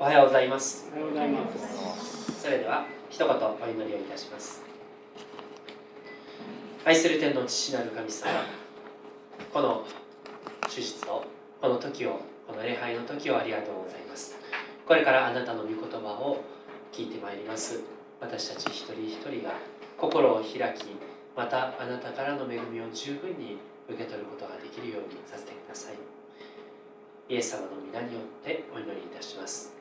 おはようございます。おはようございます。それでは一言お祈りをいたします。愛する天の父なる神様この手術とこの時をこの礼拝の時をありがとうございます。これからあなたの御言葉を聞いてまいります。私たち一人一人が心を開きまたあなたからの恵みを十分に受け取ることができるようにさせてください。イエス様の皆によってお祈りいたします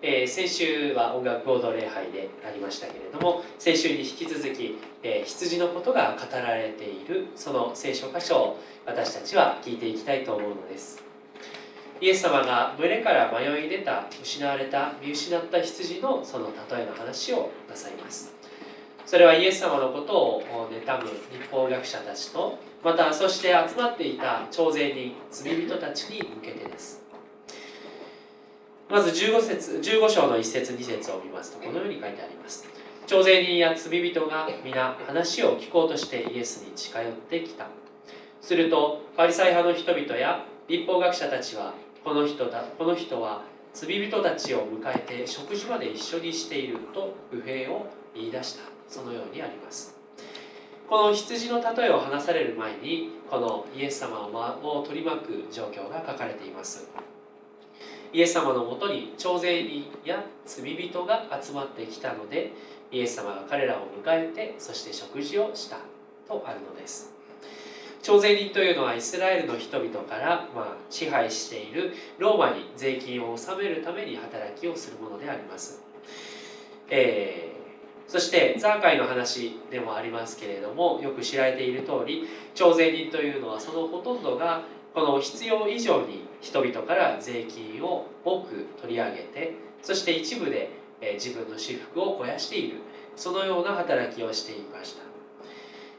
えー、先週は音楽合同礼拝でありましたけれども先週に引き続き、えー、羊のことが語られているその聖書箇所を私たちは聞いていきたいと思うのです。イエス様が群れから迷い出た失われた見失った羊のその例えの話をなさいます。それはイエス様のことを妬む立法学者たちとまたそして集まっていた徴税人罪人たちに向けてです。まず15節15章の1節2節を見ますとこのように書いてあります。徴税人や罪人が皆話を聞こうとしてイエスに近寄ってきた。するとパリサイ派の人々や立法学者たちはこの人だこの人は罪人たちを迎えて食事まで一緒にしていると不平を言い出した。そのようにあります。この羊の例えを話される前にこのイエス様を取り巻く状況が書かれています。イエス様のもとに徴税人や罪人が集まってきたのでイエス様が彼らを迎えてそして食事をしたとあるのです。徴税人というのはイスラエルの人々から、まあ、支配しているローマに税金を納めるために働きをするものであります、えー、そしてザーカイの話でもありますけれどもよく知られている通り徴税人というのはそのほとんどがこの必要以上に人々から税金を多く取り上げてそして一部で自分の私服を肥やしている。そのような働きをしていました。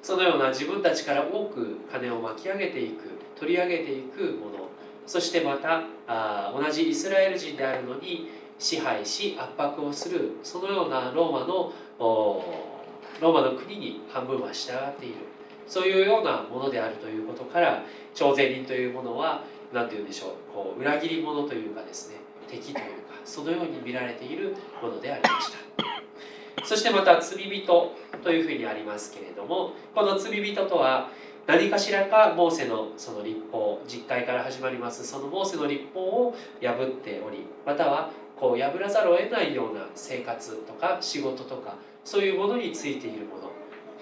そのような自分たちから多く金を巻き上げていく取り上げていくもの。そしてまたあ同じイスラエル人であるのに支配し圧迫をする。そのようなローマのローマの国に半分は従っている。そういうようなものであるということから徴税人というものは何て言うんでしょうこう裏切り者というかですね敵というかそのように見られているものでありました。そしてまた罪人というふうにありますけれどもこの罪人とは何かしらかモーセのその立法実会から始まりますそのモーセの立法を破っておりまたはこう破らざるを得ないような生活とか仕事とかそういうものについているもの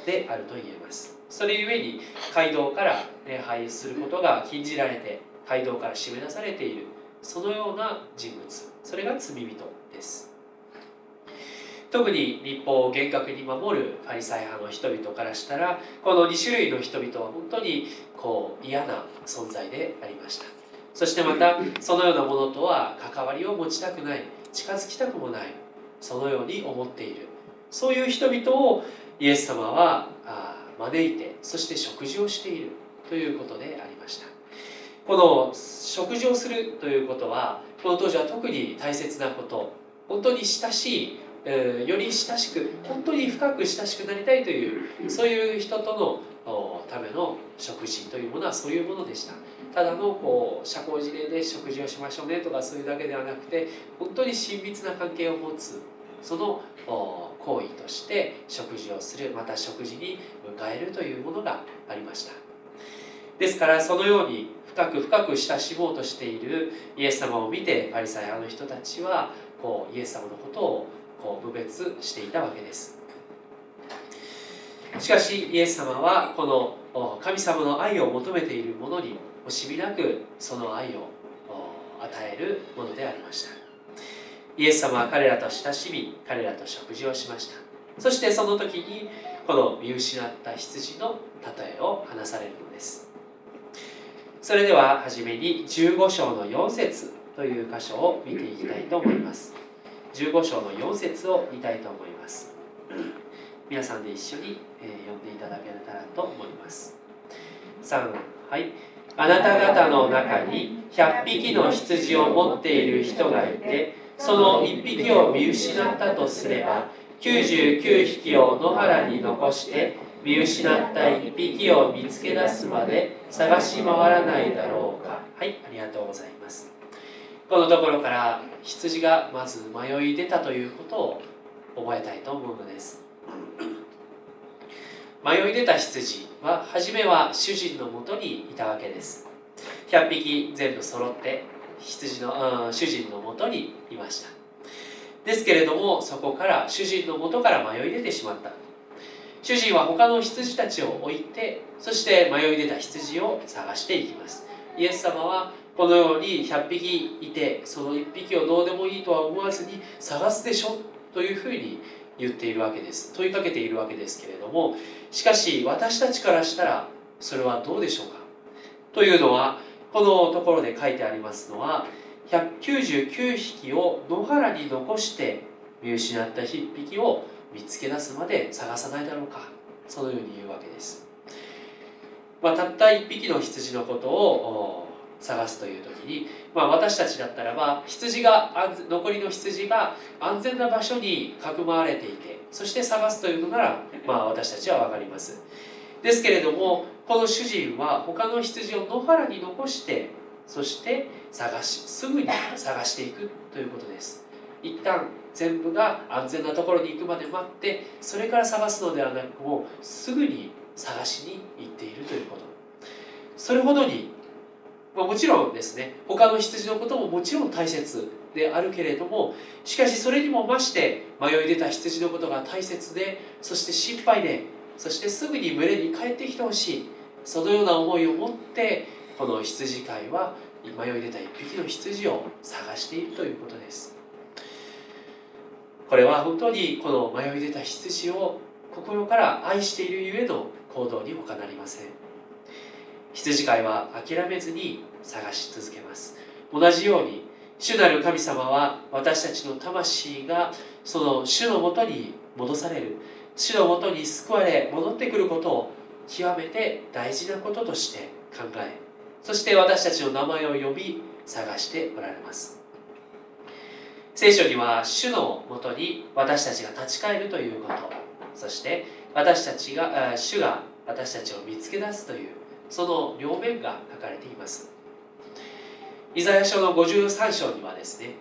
であると言えます。それゆえに街道から礼拝することが禁じられて街道から締め出されているそのような人物それが罪人です。特に立法を厳格に守るファリサイ派の人々からしたらこの2種類の人々は本当にこう嫌な存在でありました。そしてまたそのようなものとは関わりを持ちたくない近づきたくもないそのように思っている。そういう人々をイエス様は招いてそして食事をしているということでありました。この食事をするということはこの当時は特に大切なこと。本当に親しい、えー、より親しく本当に深く親しくなりたいというそういう人とのための食事というものはそういうものでした。ただのこう社交辞令で食事をしましょうねとかそういうだけではなくて本当に親密な関係を持つその行為として食事をするまた食事に迎えるというものがありました。ですからそのように深く深く親しもうとしているイエス様を見てパリサイ派の人たちはこうイエス様のことをこう侮蔑していたわけです。しかしイエス様はこの神様の愛を求めている者に惜しみなくその愛を与えるものでありました。イエス様は彼らと親しみ彼らと食事をしました。そしてその時にこの見失った羊の例えを話されるのです。それでは初めに15章の4節という箇所を見ていきたいと思います。15章の4節を見たいと思います。皆さんで一緒に、え読んでいただけたらと思います。3はい。あなた方の中に100匹の羊を持っている人がいてその1匹を見失ったとすれば99匹を野原に残して見失った一匹を見つけ出すまで探し回らないだろうか。はいありがとうございます。このところから羊がまず迷い出たということを覚えたいと思うのです。迷い出た羊は初めは主人のもとにいたわけです。100匹全部揃って羊の、うん、主人のもとにいました。ですけれどもそこから主人のもとから迷い出てしまった。主人は他の羊たちを置いてそして迷い出た羊を探していきます。イエス様はこのように100匹いてその1匹をどうでもいいとは思わずに探すでしょというふうに言っているわけです。問いかけているわけですけれどもしかし私たちからしたらそれはどうでしょうか？というのはこのところで書いてありますのは199匹を野原に残して見失った1匹を見つけ出すまで探さないだろうかそのように言うわけです、まあ、たった1匹の羊のことを探すという時に、まあ、私たちだったらば羊が残りの羊が安全な場所にかくまわれていてそして探すというのなら、まあ、私たちは分かります。ですけれどもこの主人は他の羊を野原に残してそして探しすぐに探していくということです。一旦全部が安全なところに行くまで待ってそれから探すのではなくもうすぐに探しに行っているということ。それほどに、まあ、もちろんですね他の羊のことももちろん大切であるけれどもしかしそれにも増して迷い出た羊のことが大切でそして心配でそしてすぐに群れに帰ってきてほしい。そのような思いを持ってこの羊飼いは迷い出た一匹の羊を探しているということです。これは本当にこの迷い出た羊を心から愛しているゆえの行動に他なりません。羊飼いは諦めずに探し続けます。同じように主なる神様は私たちの魂がその主のもとに戻される。主のもとに救われ戻ってくることを極めて大事なこととして考えそして私たちの名前を呼び探しておられます。聖書には主のもとに私たちが立ち返るということそして私たちが主が私たちを見つけ出すというその両面が書かれています。イザヤ書の53章にはですね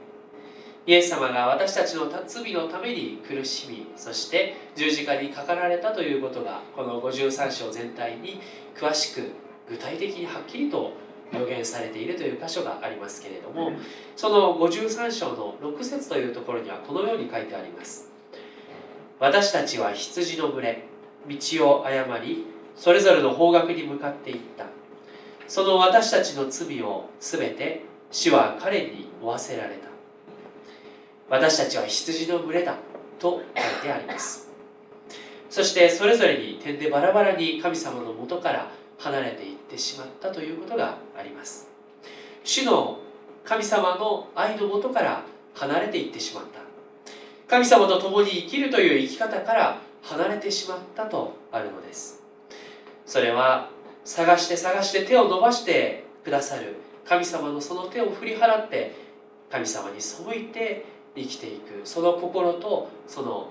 イエス様が私たちの罪のために苦しみそして十字架にかかられたということがこの53章全体に詳しく具体的にはっきりと予言されているという箇所がありますけれどもその53章の6節というところにはこのように書いてあります。私たちは羊の群れ道を誤りそれぞれの方角に向かっていった。その私たちの罪をすべて主は彼に負わせられた私たちは羊の群れだと書いてあります。そしてそれぞれに点でバラバラに神様のもとから離れていってしまったということがあります。主の神様の愛のもとから離れていってしまった。神様と共に生きるという生き方から離れてしまったとあるのです。それは探して探して手を伸ばしてくださる神様のその手を振り払って神様に背いて生きていくその心とその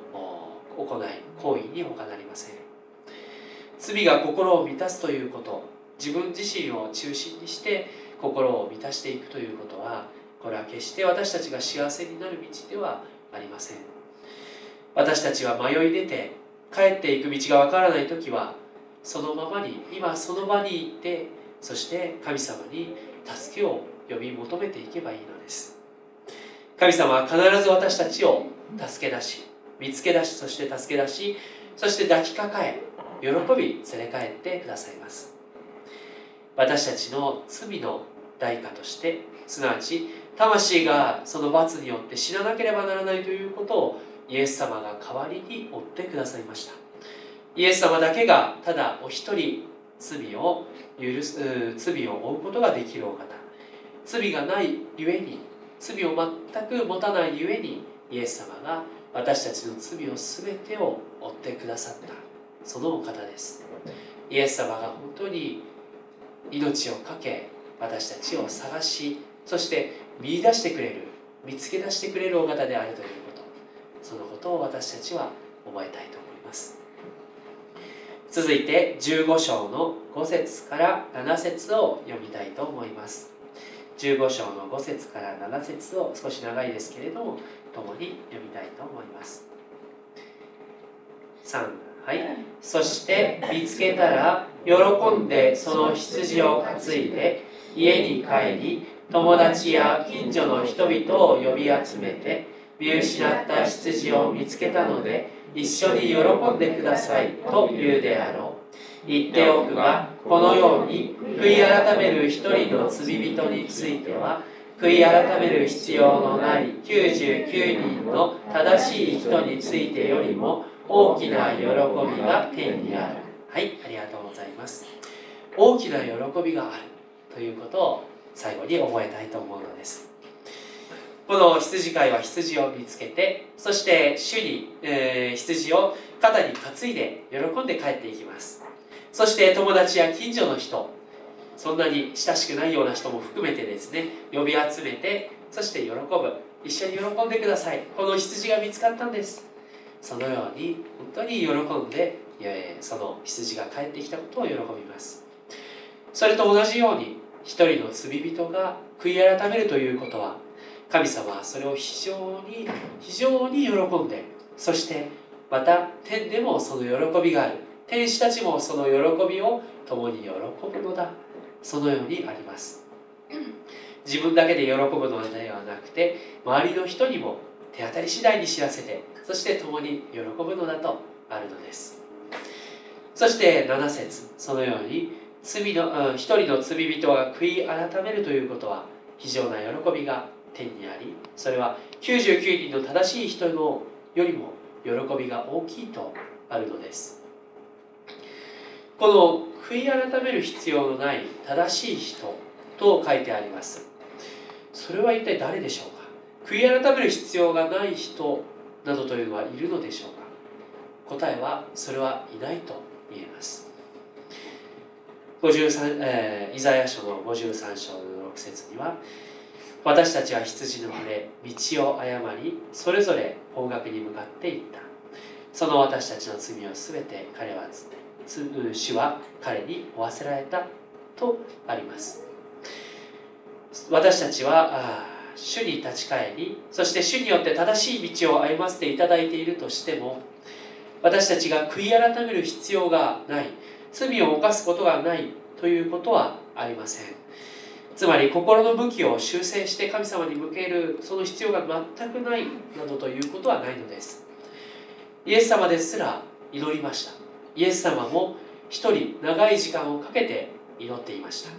行い行為に他なりません罪が心を満たすということ自分自身を中心にして心を満たしていくということはこれは決して私たちが幸せになる道ではありません。私たちは迷い出て帰っていく道がわからない時はそのままに今その場に行ってそして神様に助けを呼び求めていけばいいのです。神様は必ず私たちを助け出し見つけ出しそして助け出しそして抱きかかえ喜び連れ帰ってくださいます。私たちの罪の代価としてすなわち魂がその罰によって死ななければならないということをイエス様が代わりに負ってくださいました。イエス様だけがただお一人罪を許す罪を負うことができるお方。罪がないゆえに罪を全く持たないゆえにイエス様が私たちの罪を全てを負ってくださった。そのお方です。イエス様が本当に命を懸け私たちを探しそして見出してくれる見つけ出してくれるお方であるということ。そのことを私たちは覚えたいと思います。続いて15章の5節から7節を読みたいと思います。15章の5節から7節を少し長いですけれども共に読みたいと思います。3はい。そして見つけたら喜んでその羊を担いで家に帰り友達や近所の人々を呼び集めて見失った羊を見つけたので一緒に喜んでくださいと言うであろう。言っておくがこのように悔い改める一人の罪人については悔い改める必要のない99人の正しい人についてよりも大きな喜びが天にある。はいありがとうございます。大きな喜びがあるということを最後に覚えたいと思うのです。この羊飼いは羊を見つけてそして主に、えー、羊を肩に担いで喜んで帰っていきます。そして友達や近所の人そんなに親しくないような人も含めてですね呼び集めてそして喜ぶ。一緒に喜んでください。この羊が見つかったんです。そのように本当に喜んでその羊が帰ってきたことを喜びます。それと同じように一人の罪人が悔い改めるということは神様はそれを非常に非常に喜んでそしてまた天でもその喜びがある。天使たちもその喜びを共に喜ぶのだ。そのようにあります。自分だけで喜ぶのではなくて周りの人にも手当たり次第に知らせてそして共に喜ぶのだとあるのです。そして7節そのように罪のうん一人の罪人が悔い改めるということは非常な喜びが天にありそれは99人の正しい人のよりも喜びが大きいとあるのです。この悔い改める必要のない正しい人と書いてあります。それは一体誰でしょうか？悔い改める必要がない人などというのはいるのでしょうか？答えはそれはいないと言えます。53、えー、イザヤ書の53章の6節には私たちは羊の群れ道を誤りそれぞれ方角に向かっていった。その私たちの罪を全て彼は主は彼に負わせられたとあります。私たちは主に立ち返りそして主によって正しい道を歩ませていただいているとしても私たちが悔い改める必要がない罪を犯すことがないということはありません。つまり心の武器を修正して神様に向けるその必要が全くないなどということはないのです。イエス様ですら祈りました。イエス様も一人長い時間をかけて祈っていました。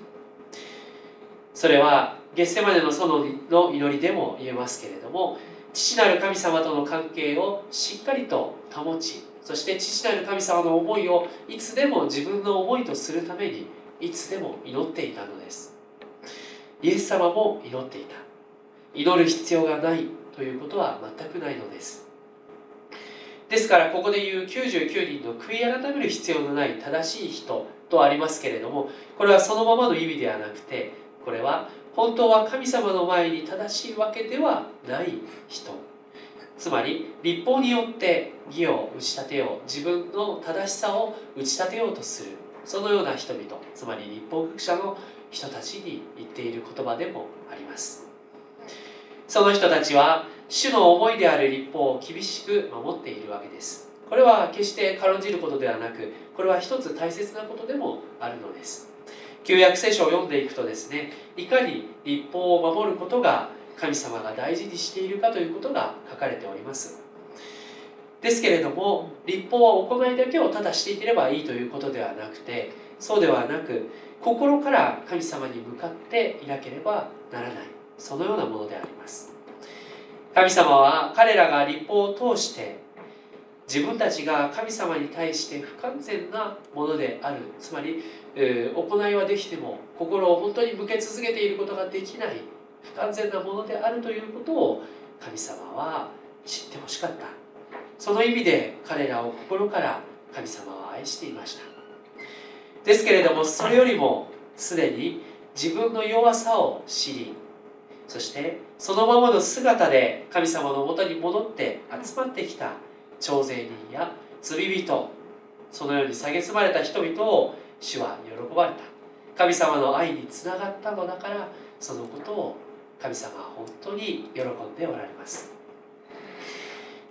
それはゲッセマネの園の祈りでも言えますけれども父なる神様との関係をしっかりと保ちそして父なる神様の思いをいつでも自分の思いとするためにいつでも祈っていたのです。イエス様も祈っていた。祈る必要がないということは全くないのです。ですからここで言う99人の悔い改める必要のない正しい人とありますけれどもこれはそのままの意味ではなくてこれは本当は神様の前に正しいわけではない人。つまり立法によって義を打ち立てよう自分の正しさを打ち立てようとするそのような人々。つまり立法学者の人たちに言っている言葉でもあります。その人たちは主の思いである立法を厳しく守っているわけです。これは決して軽んじることではなくこれは一つ大切なことでもあるのです。旧約聖書を読んでいくとですねいかに立法を守ることが神様が大事にしているかということが書かれております。ですけれども立法は行いだけをただしていければいいということではなくてそうではなく心から神様に向かっていなければならない。そのようなものであります。神様は彼らが立法を通して自分たちが神様に対して不完全なものである。つまり、えー、行いはできても心を本当に向け続けていることができない不完全なものであるということを神様は知ってほしかった。その意味で彼らを心から神様は愛していました。ですけれどもそれよりもすでに自分の弱さを知りそしてそのままの姿で神様のもとに戻って集まってきた徴税人や罪人そのように蔑まれた人々を主は喜ばれた。神様の愛につながったのだからそのことを神様は本当に喜んでおられます。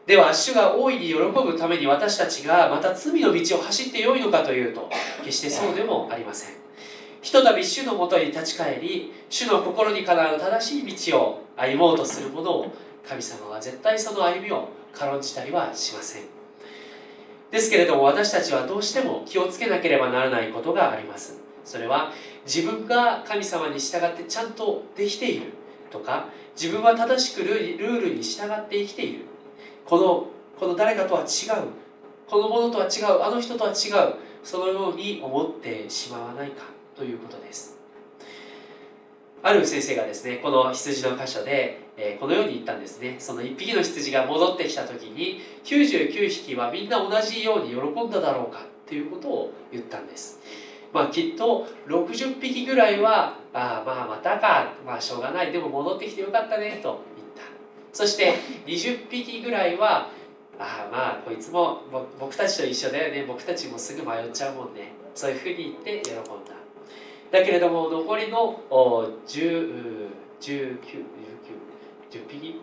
では主が大いに喜ぶために私たちがまた罪の道を走ってよいのかというと決してそうでもありません。ひとたび主のもとに立ち返り主の心にかなう正しい道を歩もうとする者を神様は絶対その歩みを軽んじたりはしません。ですけれども私たちはどうしても気をつけなければならないことがあります。それは自分が神様に従ってちゃんとできているとか自分は正しくルールに従って生きている。このこの誰かとは違う。このものとは違う。あの人とは違う。そのように思ってしまわないか。ということです。ある先生がですねこの羊の箇所で、え、このように言ったんですね。その1匹の羊が戻ってきた時に99匹はみんな同じように喜んだだろうかということを言ったんです。まあ、きっと60匹ぐらいはああまあまたか、まあ、しょうがない。でも戻ってきてよかったねと言った。そして20匹ぐらいはあまあこいつも僕たちと一緒だよね。僕たちもすぐ迷っちゃうもんね。そういうふうに言って喜んだ。だけれども残りの10 19 10匹？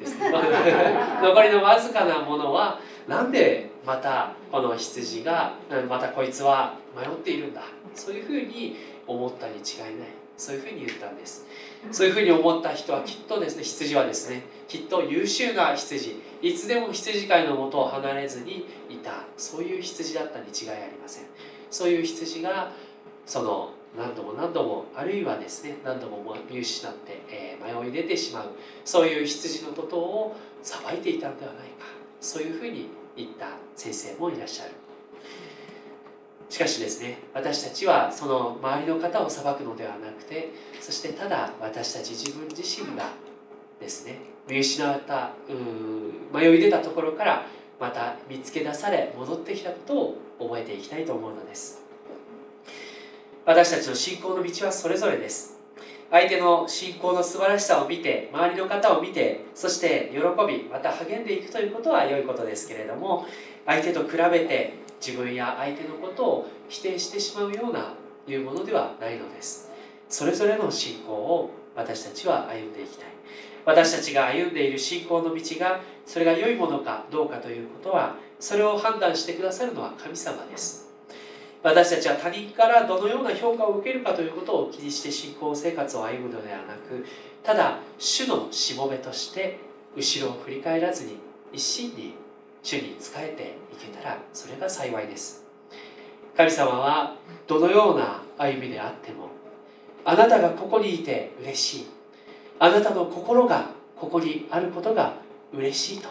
です、ね、残りのわずかなものはなんでまたこの羊がまたこいつは迷っているんだ？そういうふうに思ったに違いない。そういうふうに言ったんです。そういうふうに思った人はきっとですね羊はですねきっと優秀な羊。いつでも羊飼いのもとを離れずにいた。そういう羊だったに違いありません。そういう羊がその何度も何度もあるいはですね何度も見失って、え、迷い出てしまうそういう羊のことを裁いていたのではないかそういうふうに言った先生もいらっしゃる。しかしですね私たちはその周りの方を裁くのではなくてそしてただ私たち自分自身がですね見失った迷い出たところからまた見つけ出され戻ってきたことを覚えていきたいと思うのです。私たちの信仰の道はそれぞれです。相手の信仰の素晴らしさを見て周りの方を見てそして喜びまた励んでいくということは良いことですけれども相手と比べて自分や相手のことを否定してしまうようないうものではないのです。それぞれの信仰を私たちは歩んでいきたい。私たちが歩んでいる信仰の道がそれが良いものかどうかということはそれを判断してくださるのは神様です。私たちは他人からどのような評価を受けるかということを気にして信仰生活を歩むのではなくただ主のしもべとして後ろを振り返らずに一心に主に仕えていけたらそれが幸いです。神様はどのような歩みであってもあなたがここにいて嬉しい。あなたの心がここにあることが嬉しいと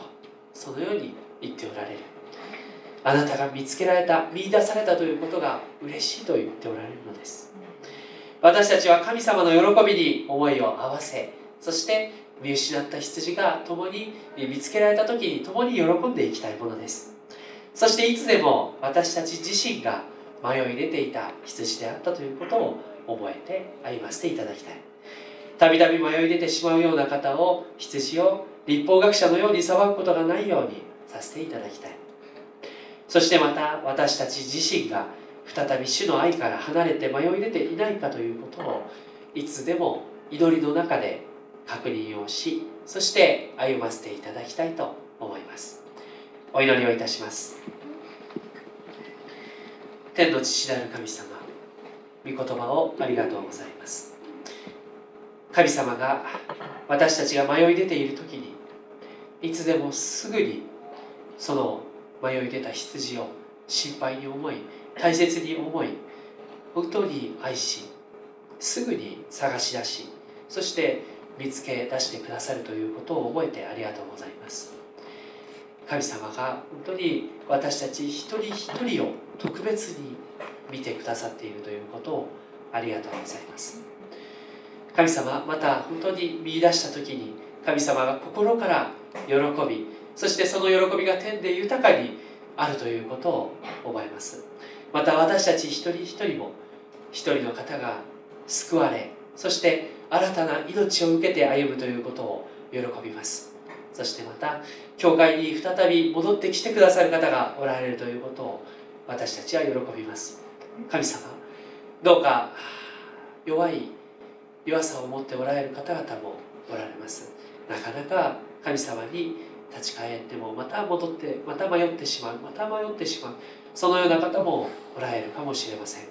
そのように言っておられる。あなたが見つけられた見出されたということが嬉しいと言っておられるのです。私たちは神様の喜びに思いを合わせそして見失った羊が共に見つけられた時に共に喜んでいきたいものです。そしていつでも私たち自身が迷い出ていた羊であったということを覚えて歩ませていただきたい。たびたび迷い出てしまうような方を羊を立法学者のように裁くことがないようにさせていただきたい。そしてまた私たち自身が再び主の愛から離れて迷い出ていないかということをいつでも祈りの中で確認をしそして歩ませていただきたいと思います。お祈りをいたします。天の父である神様御言葉をありがとうございます。神様が私たちが迷い出ている時にいつでもすぐにその迷い出た羊を心配に思い大切に思い本当に愛しすぐに探し出しそして見つけ出してくださるということを覚えてありがとうございます。神様が本当に私たち一人一人を特別に見てくださっているということをありがとうございます。神様また本当に見出した時に神様が心から喜びそしてその喜びが天で豊かにあるということを覚えます。また私たち一人一人も一人の方が救われそして新たな命を受けて歩むということを喜びます。そしてまた教会に再び戻ってきてくださる方がおられるということを私たちは喜びます。神様どうか弱い弱さを持っておられる方々もおられます。なかなか神様に立ち返ってもまた戻ってまた迷ってしまうまた迷ってしまう。そのような方もおられるかもしれません。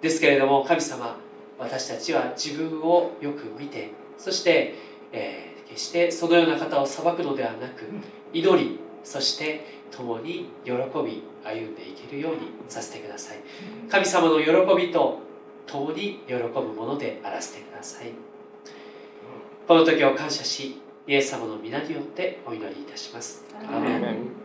ですけれども神様私たちは自分をよく見てそして、えー、決してそのような方を裁くのではなく祈りそして共に喜び歩んでいけるようにさせてください。神様の喜びと共に喜ぶものであらせてください。この時を感謝しイエス様の皆によってお祈りいたします。アメン